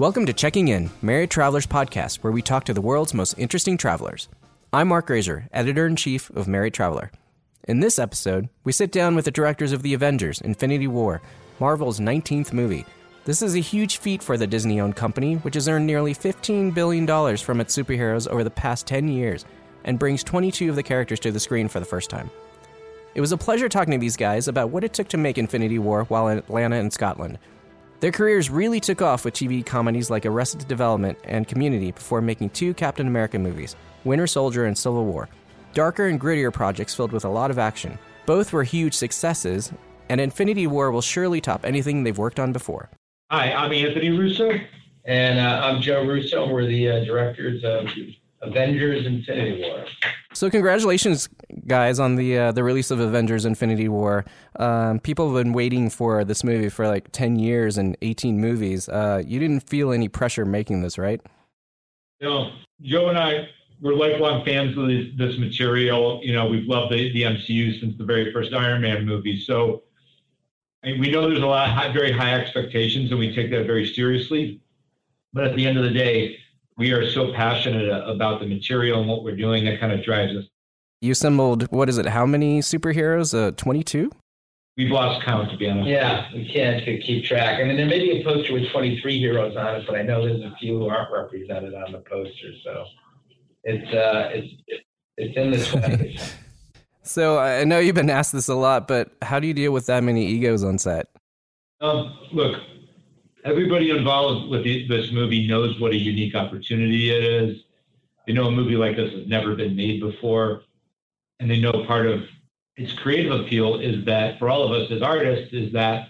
Welcome to Checking In, Marriott Travelers podcast, where we talk to the world's most interesting travelers. I'm Mark Grazer, editor in chief of Marriott Traveler. In this episode, we sit down with the directors of The Avengers Infinity War, Marvel's 19th movie. This is a huge feat for the Disney owned company, which has earned nearly $15 billion from its superheroes over the past 10 years and brings 22 of the characters to the screen for the first time. It was a pleasure talking to these guys about what it took to make Infinity War while in Atlanta and Scotland. Their careers really took off with TV comedies like Arrested Development and Community before making two Captain America movies, Winter Soldier and Civil War. Darker and grittier projects filled with a lot of action. Both were huge successes, and Infinity War will surely top anything they've worked on before. Hi, I'm Anthony Russo. And uh, I'm Joe Russo. We're the uh, directors of Avengers Infinity War. So, congratulations, guys, on the uh, the release of Avengers: Infinity War. Um, people have been waiting for this movie for like ten years and eighteen movies. Uh, you didn't feel any pressure making this, right? You know, Joe and I we're lifelong fans of this, this material. You know, we've loved the, the MCU since the very first Iron Man movie. So I mean, we know there's a lot of high, very high expectations, and we take that very seriously. But at the end of the day, we are so passionate about the material and what we're doing that kind of drives us. You assembled what is it? How many superheroes? Uh, twenty-two. We've lost count, to be honest. Yeah, we can't keep track. I mean, there may be a poster with 23 heroes on it, but I know there's a few who aren't represented on the poster. So it's uh, it's it's in the 20s. so I know you've been asked this a lot, but how do you deal with that many egos on set? Um, look, everybody involved with the, this movie knows what a unique opportunity it is. They know a movie like this has never been made before, and they know part of its creative appeal is that for all of us as artists is that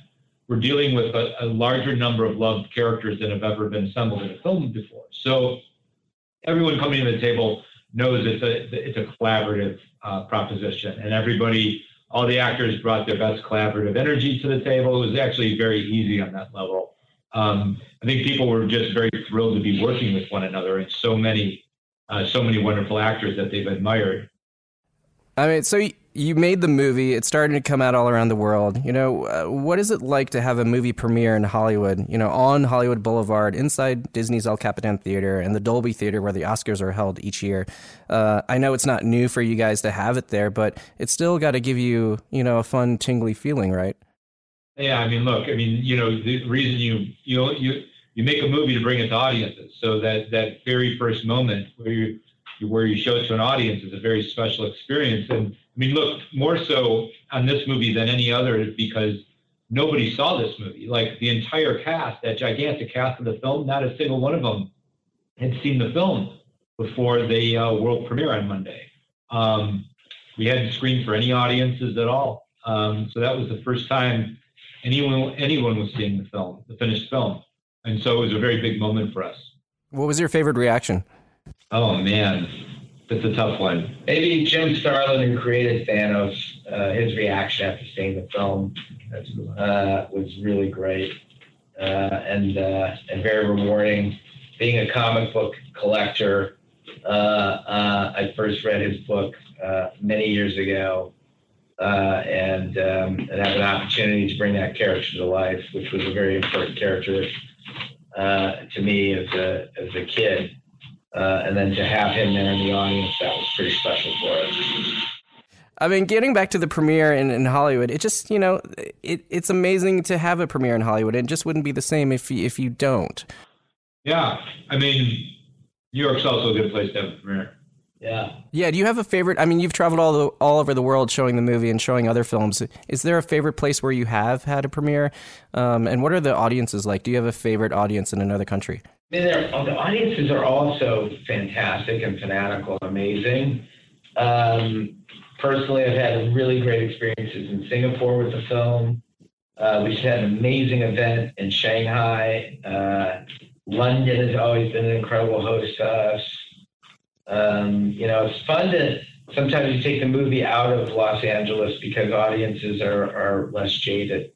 we're dealing with a, a larger number of loved characters than have ever been assembled in a film before. So everyone coming to the table knows it's a it's a collaborative uh, proposition, and everybody, all the actors brought their best collaborative energy to the table. It was actually very easy on that level. Um, I think people were just very thrilled to be working with one another, and so many, uh, so many wonderful actors that they've admired. I mean, so you made the movie. It's starting to come out all around the world. You know, uh, what is it like to have a movie premiere in Hollywood? You know, on Hollywood Boulevard, inside Disney's El Capitan Theater and the Dolby Theater, where the Oscars are held each year. Uh, I know it's not new for you guys to have it there, but it's still got to give you, you know, a fun, tingly feeling, right? Yeah, I mean, look, I mean, you know, the reason you you you you make a movie to bring it to audiences, so that that very first moment where you where you show it to an audience is a very special experience. And I mean, look, more so on this movie than any other because nobody saw this movie. Like the entire cast, that gigantic cast of the film, not a single one of them had seen the film before the uh, world premiere on Monday. Um, we hadn't screened for any audiences at all. Um, so that was the first time anyone anyone was seeing the film, the finished film, and so it was a very big moment for us. What was your favorite reaction? Oh man, that's a tough one. Maybe Jim Starlin, who created Thanos, uh, his reaction after seeing the film uh, was really great uh, and uh, and very rewarding. Being a comic book collector, uh, uh, I first read his book many years ago. And um, and have an opportunity to bring that character to life, which was a very important character to me as a as a kid. Uh, and then to have him there in the audience, that was pretty special for us. I mean, getting back to the premiere in, in Hollywood, it just you know, it, it's amazing to have a premiere in Hollywood. It just wouldn't be the same if you, if you don't. Yeah, I mean, New York's also a good place to have a premiere. Yeah. Yeah. Do you have a favorite? I mean, you've traveled all the, all over the world showing the movie and showing other films. Is there a favorite place where you have had a premiere? Um, and what are the audiences like? Do you have a favorite audience in another country? I mean, the audiences are also fantastic and fanatical, amazing. Um, personally, I've had really great experiences in Singapore with the film. Uh, we just had an amazing event in Shanghai. Uh, London has always been an incredible host to us. Um, you know, it's fun to sometimes you take the movie out of Los Angeles because audiences are, are less jaded.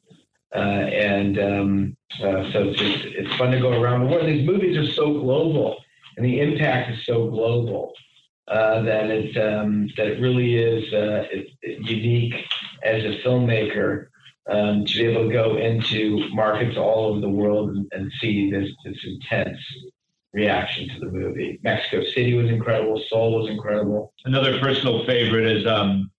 Uh, and um, uh, so it's just, it's fun to go around the world. These movies are so global, and the impact is so global uh, that it um, that it really is uh, it, it unique as a filmmaker um, to be able to go into markets all over the world and, and see this this intense reaction to the movie. Mexico City was incredible. Seoul was incredible. Another personal favorite is um,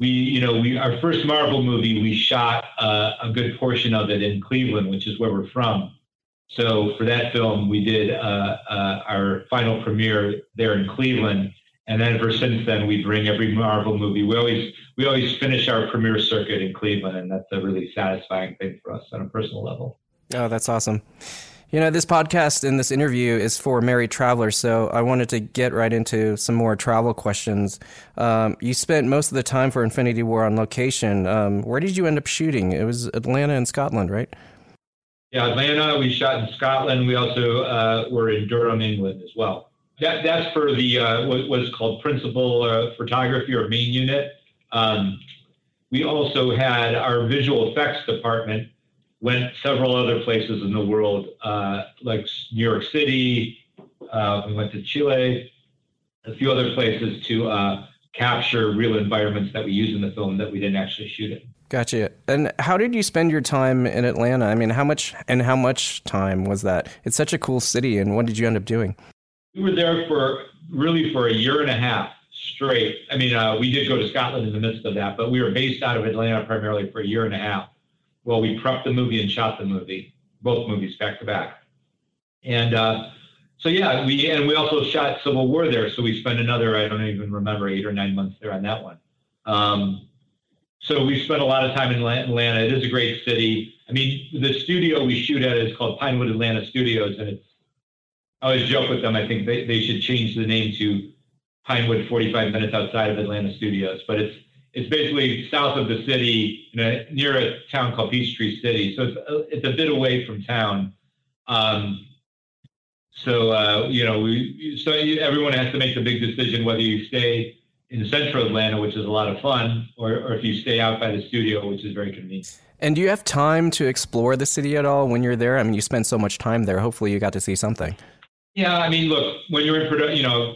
we, you know, we our first Marvel movie. We shot uh, a good portion of it in Cleveland, which is where we're from. So for that film, we did uh, uh, our final premiere there in Cleveland, and then ever since then, we bring every Marvel movie. We always we always finish our premiere circuit in Cleveland, and that's a really satisfying thing for us on a personal level. Oh, that's awesome. You know, this podcast and this interview is for Marriott Travelers, so I wanted to get right into some more travel questions. Um, you spent most of the time for Infinity War on location. Um, where did you end up shooting? It was Atlanta and Scotland, right? Yeah, Atlanta. We shot in Scotland. We also uh, were in Durham, England, as well. That, that's for the uh, what, what's called principal uh, photography or main unit. Um, we also had our visual effects department went several other places in the world, uh, like New York City. Uh, we went to Chile, a few other places to uh, capture real environments that we use in the film that we didn't actually shoot in. Gotcha. And how did you spend your time in Atlanta? I mean, how much and how much time was that? It's such a cool city. And what did you end up doing? We were there for really for a year and a half straight. I mean, uh, we did go to Scotland in the midst of that, but we were based out of Atlanta primarily for a year and a half well, we prepped the movie and shot the movie, both movies back to back. And uh, so yeah, we and we also shot Civil War there. So we spent another I don't even remember eight or nine months there on that one. Um, so we spent a lot of time in Atlanta. It is a great city. I mean, the studio we shoot at is called Pinewood Atlanta Studios, and it's. I always joke with them. I think they, they should change the name to Pinewood 45 minutes outside of Atlanta Studios, but it's it's basically south of the city, near a town called Peachtree City. So it's a, it's a bit away from town. Um, so uh, you know, we so everyone has to make the big decision whether you stay in central Atlanta, which is a lot of fun, or, or if you stay out by the studio, which is very convenient. And do you have time to explore the city at all when you're there? I mean, you spend so much time there. Hopefully, you got to see something. Yeah, I mean, look, when you're in production, you know,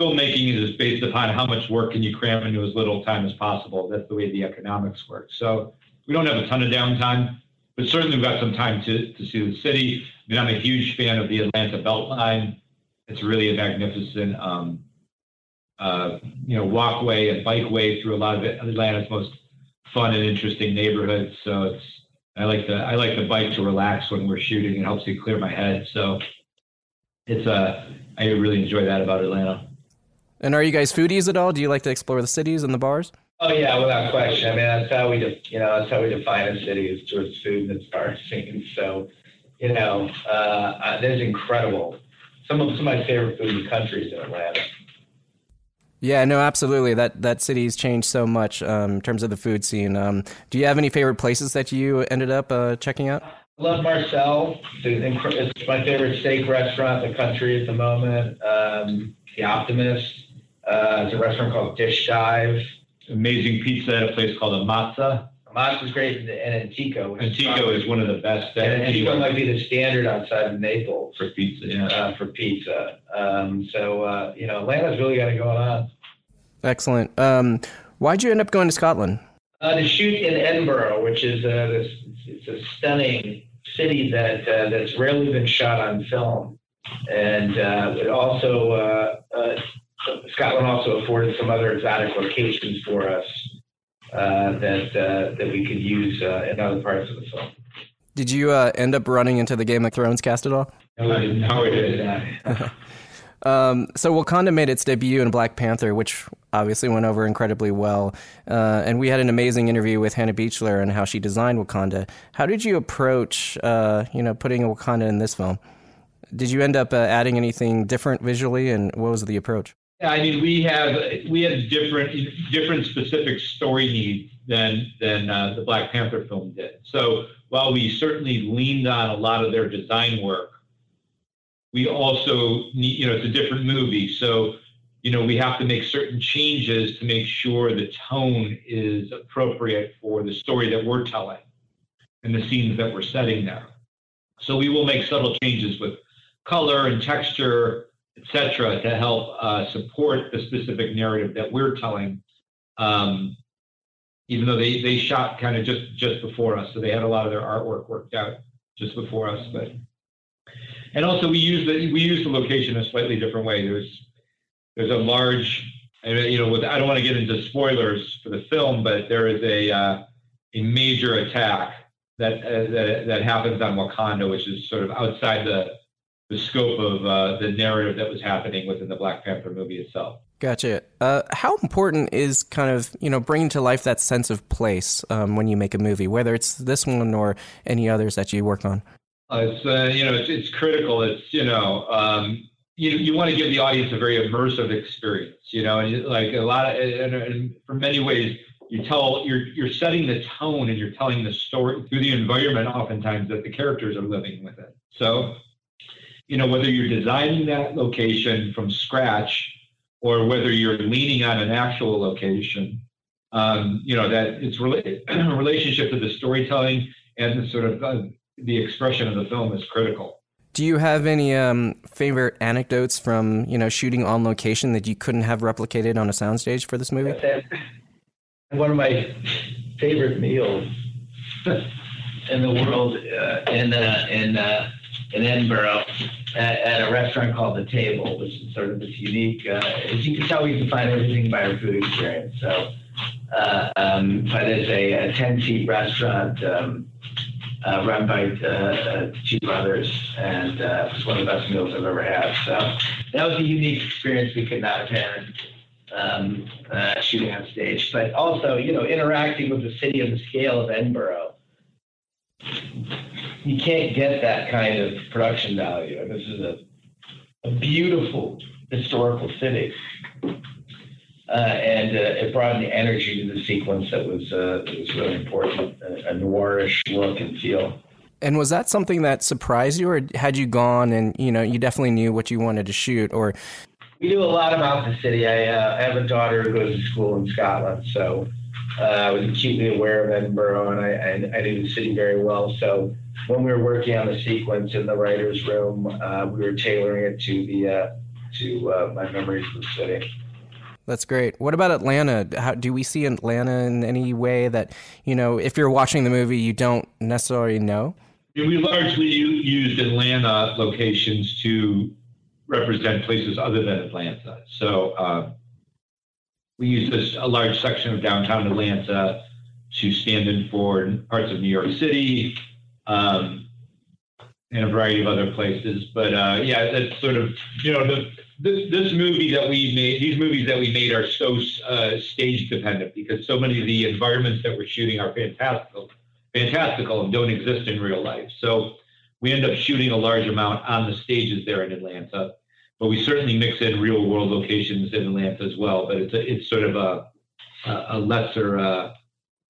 filmmaking is based upon how much work can you cram into as little time as possible. That's the way the economics work. So we don't have a ton of downtime, but certainly we've got some time to, to see the city. I mean, I'm a huge fan of the Atlanta Beltline. It's really a magnificent, um, uh, you know, walkway and bikeway through a lot of Atlanta's most fun and interesting neighborhoods. So it's I like the I like the bike to relax when we're shooting. It helps me clear my head. So it's a uh, I really enjoy that about Atlanta. And are you guys foodies at all? Do you like to explore the cities and the bars? Oh yeah, without question. I mean, that's how we, de- you know, that's how we define a city is towards food and its bar scenes. So, you know, uh, uh, there's incredible. Some of some of my favorite food in the country is in Atlanta. Yeah, no, absolutely. That that city's changed so much um, in terms of the food scene. Um, do you have any favorite places that you ended up uh, checking out? I love Marcel. It's my favorite steak restaurant in the country at the moment. Um, the Optimist. Uh, it's a restaurant called Dish Dive. Amazing pizza at a place called Ammazza. is great, and Antico. Antico is one of the best. And Antico might be the standard outside of Naples for pizza. Yeah, uh, for pizza. Um, so uh, you know, Atlanta's really got it going on. Excellent. Um, why'd you end up going to Scotland? Uh, to shoot in Edinburgh, which is a, uh, this, it's a stunning city that uh, that's rarely been shot on film, and uh, it also uh, uh, Scotland also afforded some other exotic locations for us uh, that uh, that we could use uh, in other parts of the film. Did you uh, end up running into the Game of Thrones cast at all? No, I didn't. No, did um, so Wakanda made its debut in Black Panther, which obviously went over incredibly well. Uh, and we had an amazing interview with Hannah Beachler and how she designed Wakanda. How did you approach, uh, you know, putting Wakanda in this film? Did you end up adding anything different visually, and what was the approach? I mean, we have we had different different specific story needs than than uh, the Black Panther film did. So while we certainly leaned on a lot of their design work, we also need you know it's a different movie. So you know we have to make certain changes to make sure the tone is appropriate for the story that we're telling and the scenes that we're setting there. So we will make subtle changes with color and texture etc., to help uh, support the specific narrative that we're telling. Um, even though they they shot kind of just just before us, so they had a lot of their artwork worked out just before us. But and also we use the we use the location in a slightly different way. There's there's a large, you know, with, I don't want to get into spoilers for the film, but there is a uh, a major attack that, uh, that that happens on Wakanda, which is sort of outside the the scope of uh, the narrative that was happening within the Black Panther movie itself. Gotcha. Uh, how important is kind of you know bringing to life that sense of place um, when you make a movie, whether it's this one or any others that you work on? Uh, it's uh, you know it's, it's critical. It's you know um, you you want to give the audience a very immersive experience. You know, and like a lot of and, and for many ways you tell you're you're setting the tone and you're telling the story through the environment oftentimes that the characters are living with it. So you know, whether you're designing that location from scratch or whether you're leaning on an actual location, um, you know, that it's rela- relationship to the storytelling and the sort of uh, the expression of the film is critical. Do you have any um, favorite anecdotes from you know shooting on location that you couldn't have replicated on a soundstage for this movie? One of my favorite meals in the world uh, in uh, in uh, in Edinburgh at, at, a restaurant called The Table, which is sort of this unique. Uh, as you can tell, we can find everything by our food experience. So, uh, um, but it's a, a 10 seat restaurant um, uh, run by uh, uh, two brothers, and uh, it's one of the best meals I've ever had. So, that was a unique experience we could not have had. Um, shooting on stage, but also, you know, interacting with the city of the scale of Edinburgh, you can't get that kind of production value. This is a, a beautiful historical city. Uh, and uh, it brought an energy to the sequence that was uh, was really important, a, a noirish look and feel. And was that something that surprised you, or had you gone and you know you definitely knew what you wanted to shoot, or? We do a lot about the city. I, uh, I have a daughter who goes to school in Scotland, so uh, I was acutely aware of Edinburgh, and I, I, I knew the city very well. So when we were working on the sequence in the writers' room, uh, we were tailoring it to the uh, to uh, my memories of the city. That's great. What about Atlanta? How, do we see Atlanta in any way that you know, if you're watching the movie, you don't necessarily know? We largely used Atlanta locations to represent places other than Atlanta. So uh, we use this, a large section of downtown Atlanta to stand in for parts of New York City, um, and a variety of other places. But uh, yeah, that's sort of you know the this, this movie that we made. These movies that we made are so uh, stage dependent because so many of the environments that we're shooting are fantastical, fantastical, and don't exist in real life. So we end up shooting a large amount on the stages there in Atlanta. But we certainly mix in real world locations in Atlanta as well. But it's a, it's sort of a a lesser uh,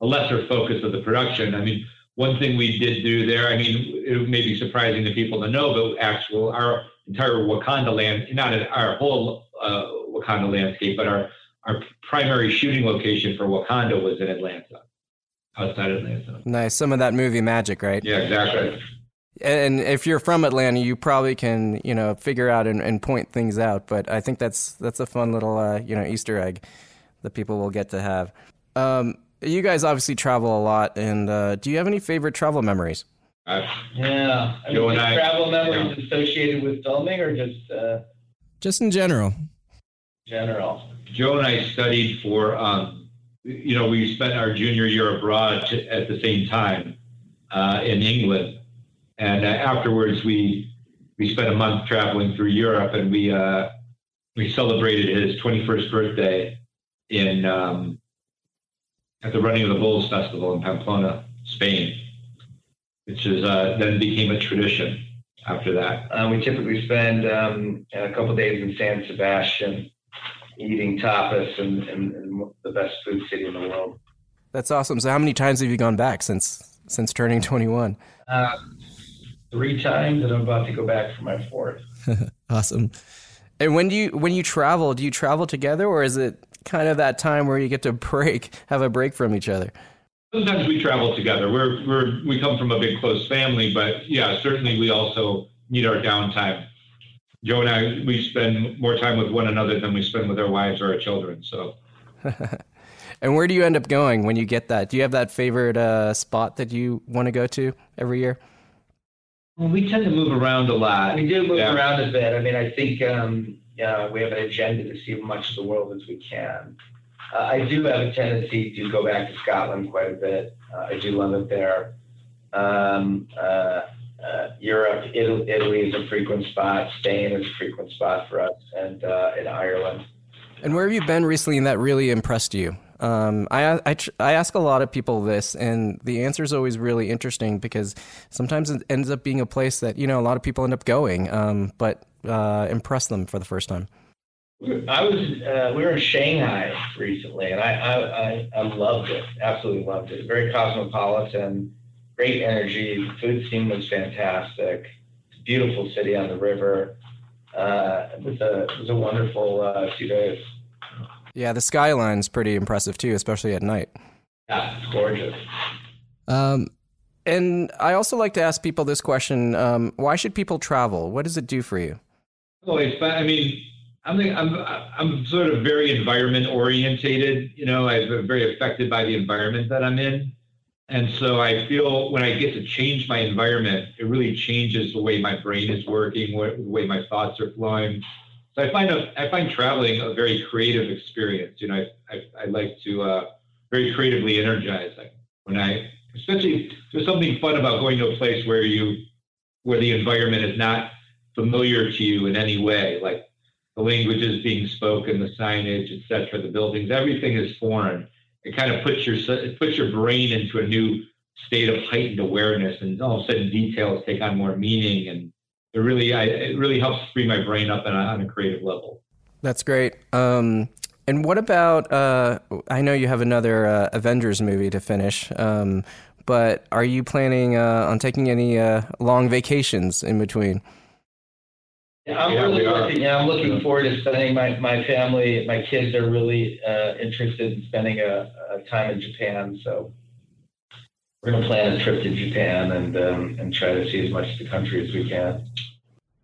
a lesser focus of the production. I mean, one thing we did do there, I mean, it may be surprising to people to know, but actual our entire Wakanda land, not our whole uh, Wakanda landscape, but our our primary shooting location for Wakanda was in Atlanta, outside Atlanta. Nice, some of that movie magic, right? Yeah, exactly. And if you're from Atlanta, you probably can, you know, figure out and, and point things out. But I think that's that's a fun little, uh, you know, Easter egg that people will get to have. Um, you guys obviously travel a lot, and uh, do you have any favorite travel memories? Uh, yeah, I mean, I, travel memories yeah. associated with filming, or just uh, just in general. General. Joe and I studied for, um, you know, we spent our junior year abroad at the same time uh, in England, and uh, afterwards we we spent a month traveling through Europe, and we uh, we celebrated his 21st birthday in um, at the Running of the Bulls Festival in Pamplona, Spain, which is uh, then became a tradition after that. Um, we typically spend um, a couple days in San Sebastian eating tapas in, in, in, the best food city in the world. That's awesome. So, how many times have you gone back since since turning 21? Uh, three times, and I'm about to go back for my fourth. awesome. And when do you when you travel, do you travel together, or is it kind of that time where you get to break, have a break from each other? Sometimes we travel together. We're we're we come from a big close family, but yeah, certainly we also need our downtime. Joe and I we spend more time with one another than we spend with our wives or our children. So. And where do you end up going when you get that? Do you have that favorite uh, spot that you want to go to every year? Well, we tend to move around a lot. We do move Yeah. around a bit. I mean, I think um, yeah, we have an agenda to see as much of the world as we can. Uh, I do have a tendency to go back to Scotland quite a bit. Uh, I do love it there. Um, uh, uh, Europe, Italy, Italy is a frequent spot. Spain is a frequent spot for us, and uh, in Ireland. And where have you been recently and that really impressed you? Um, I, I, tr- I ask a lot of people this, and the answer is always really interesting because sometimes it ends up being a place that you know a lot of people end up going, um, but uh, impress them for the first time. I was uh, we were in Shanghai recently, and I, I I loved it. Absolutely loved it. Very cosmopolitan, great energy. The food scene was fantastic. Beautiful city on the river. Uh, it was a it was a wonderful uh, few days. Yeah, the skyline's pretty impressive too, especially at night. Yeah, it's gorgeous. Um, and I also like to ask people this question: um, Why should people travel? What does it do for you? Oh, it's. I mean, I'm I'm I'm sort of very environment orientated. You know, I'm very affected by the environment that I'm in, and so I feel when I get to change my environment, it really changes the way my brain is working, the way my thoughts are flowing. I find a, I find traveling a very creative experience. You know, I I, I like to uh, very creatively energize. Like when I, especially there's something fun about going to a place where you where the environment is not familiar to you in any way, like the languages being spoken, the signage, etc., the buildings, everything is foreign. It kind of puts your it puts your brain into a new state of heightened awareness, and all of a sudden details take on more meaning, and it really I, it really helps free my brain up on a, on a creative level. That's great. Um, and what about? Uh, I know you have another uh, Avengers movie to finish, um, but are you planning uh, on taking any uh, long vacations in between? Yeah, I'm Yeah, really looking. Yeah, I'm looking Yeah. forward to spending my my family. My kids are really uh, interested in spending a, a time in Japan, so we're gonna plan a trip to Japan and um, and try to see as much of the country as we can.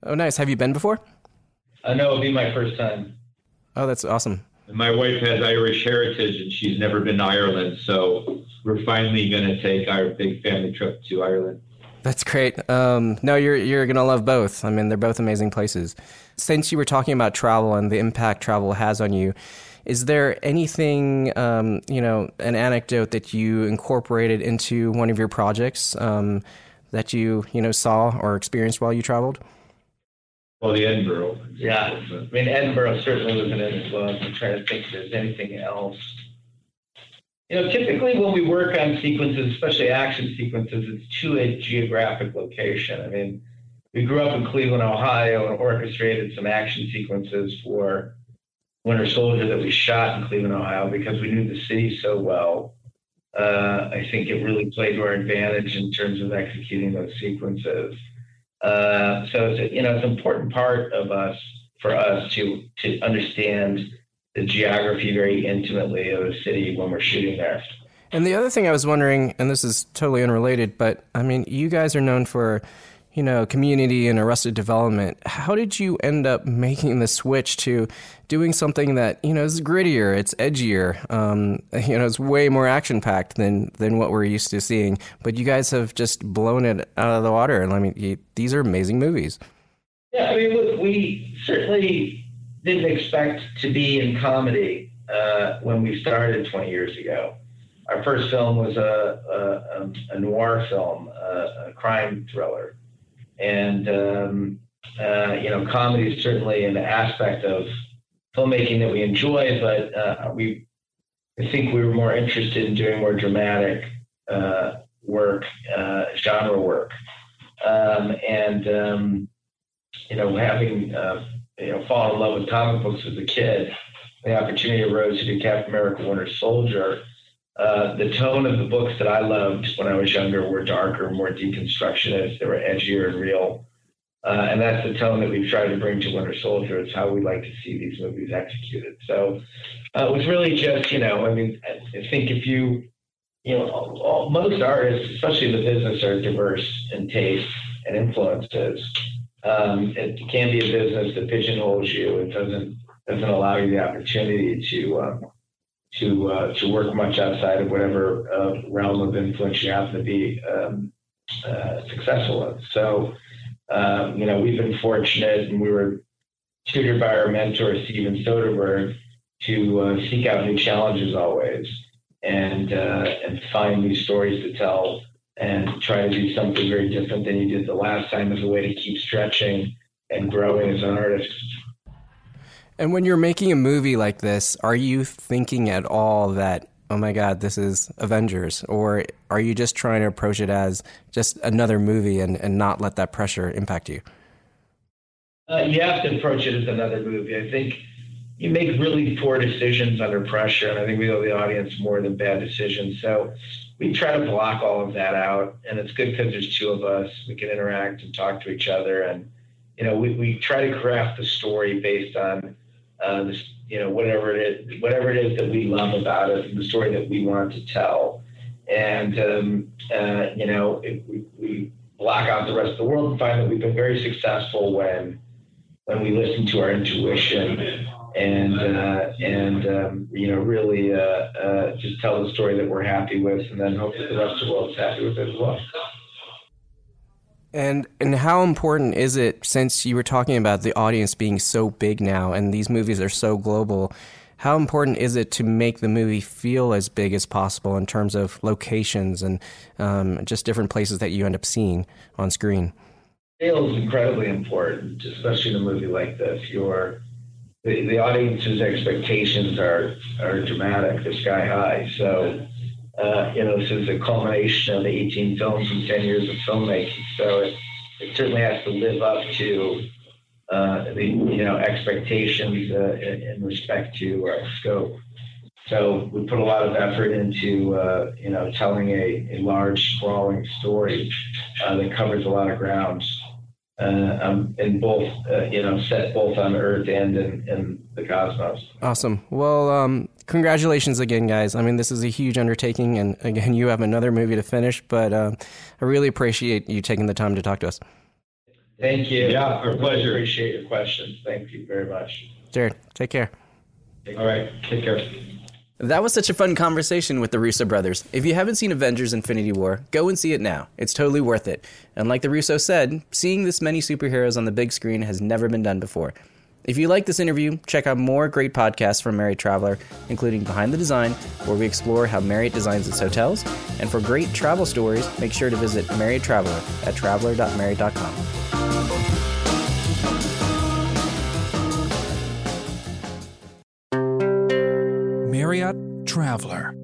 Oh, nice. Have you been before? I know it'll be my first time. Oh, that's awesome. My wife has Irish heritage, and she's never been to Ireland, so we're finally going to take our big family trip to Ireland. That's great. Um, no, you're you're gonna love both. I mean, they're both amazing places. Since you were talking about travel and the impact travel has on you, is there anything um, you know, an anecdote that you incorporated into one of your projects um, that you you know saw or experienced while you traveled? Well, the Edinburgh. Yeah. I mean, Edinburgh certainly was an influence. I'm trying to think if there's anything else. You know, typically when we work on sequences, especially action sequences, it's to a geographic location. I mean, we grew up in Cleveland, Ohio, and orchestrated some action sequences for Winter Soldier that we shot in Cleveland, Ohio, because we knew the city so well. Uh, I think it really played to our advantage in terms of executing those sequences. Uh, so a, you know it's an important part of us for us to to understand the geography very intimately of a city when we're shooting there. And the other thing I was wondering, and this is totally unrelated, but I mean, you guys are known for, you know, community and arrested development. How did you end up making the switch to doing something that you know is grittier, it's edgier, um, you know, it's way more action packed than than what we're used to seeing? But you guys have just blown it out of the water, and I mean, these are amazing movies. Yeah, I mean, look, we certainly didn't expect to be in comedy uh, when we started 20 years ago. Our first film was a, a, a noir film, a, a crime thriller. And, um, uh, you know, comedy is certainly an aspect of filmmaking that we enjoy, but uh, we, I think we were more interested in doing more dramatic uh, work, uh, genre work. Um, and, um, you know, having uh, you know fallen in love with comic books as a kid, the opportunity arose to do Captain America: Winter Soldier. Uh, the tone of the books that I loved when I was younger were darker, more deconstructionist. They were edgier and real, uh, and that's the tone that we've tried to bring to Winter Soldier. It's how we like to see these movies executed. So uh, it was really just, you know, I mean, I think if you, you know, all, all, most artists, especially the business, are diverse in taste and influences um, it can be a business that pigeonholes you. It doesn't doesn't allow you the opportunity to um, to uh, to work much outside of whatever uh, realm of influence you happen to be um, uh, successful in. So, um, you know, we've been fortunate, and we were tutored by our mentor Steven Soderbergh to uh, seek out new challenges always, and uh, and find new stories to tell, and try to do something very different than you did the last time as a way to keep stretching and growing as an artist. And when you're making a movie like this, are you thinking at all that, oh my God, this is Avengers? Or are you just trying to approach it as just another movie and, and not let that pressure impact you? Uh, you have to approach it as another movie. I think you make really poor decisions under pressure, and I think we owe the audience more than bad decisions. So we try to block all of that out, and it's good because there's two of us. We can interact and talk to each other, and you know, we, we try to craft the story based on uh, this, you know, whatever it is, whatever it is that we love about it, the story that we want to tell. And, um, uh, you know, we, we block out the rest of the world and find that we've been very successful when, when we listen to our intuition and, uh, and um, you know, really uh, uh, just tell the story that we're happy with and then hope that the rest of the world is happy with it as well. And and how important is it since you were talking about the audience being so big now and these movies are so global? How important is it to make the movie feel as big as possible in terms of locations and um, just different places that you end up seeing on screen? Scale is incredibly important, especially in a movie like this. Your the, the audience's expectations are are dramatic, they're sky high. So uh, you know, this is a culmination of the 18 films and 10 years of filmmaking. So it, it certainly has to live up to uh, the you know expectations uh, in, in, respect to our scope. So we put a lot of effort into uh, you know telling a, a large, sprawling story uh, that covers a lot of ground. Uh, um, in both, uh, you know, set both on Earth and in, in the cosmos. Awesome. Well, um, congratulations again, guys. I mean, this is a huge undertaking, and again, you have another movie to finish, but uh, I really appreciate you taking the time to talk to us. Thank you. Yeah, our pleasure. Appreciate your questions. Thank you very much. Jared, take care. All right, take care. That was such a fun conversation with the Russo brothers. If you haven't seen Avengers Infinity War, go and see it now. It's totally worth it. And like the Russo said, seeing this many superheroes on the big screen has never been done before. If you like this interview, check out more great podcasts from Marriott Traveler, including Behind the Design, where we explore how Marriott designs its hotels. And for great travel stories, make sure to visit Marriott Traveler at traveler.marriott.com. Marriott Traveler.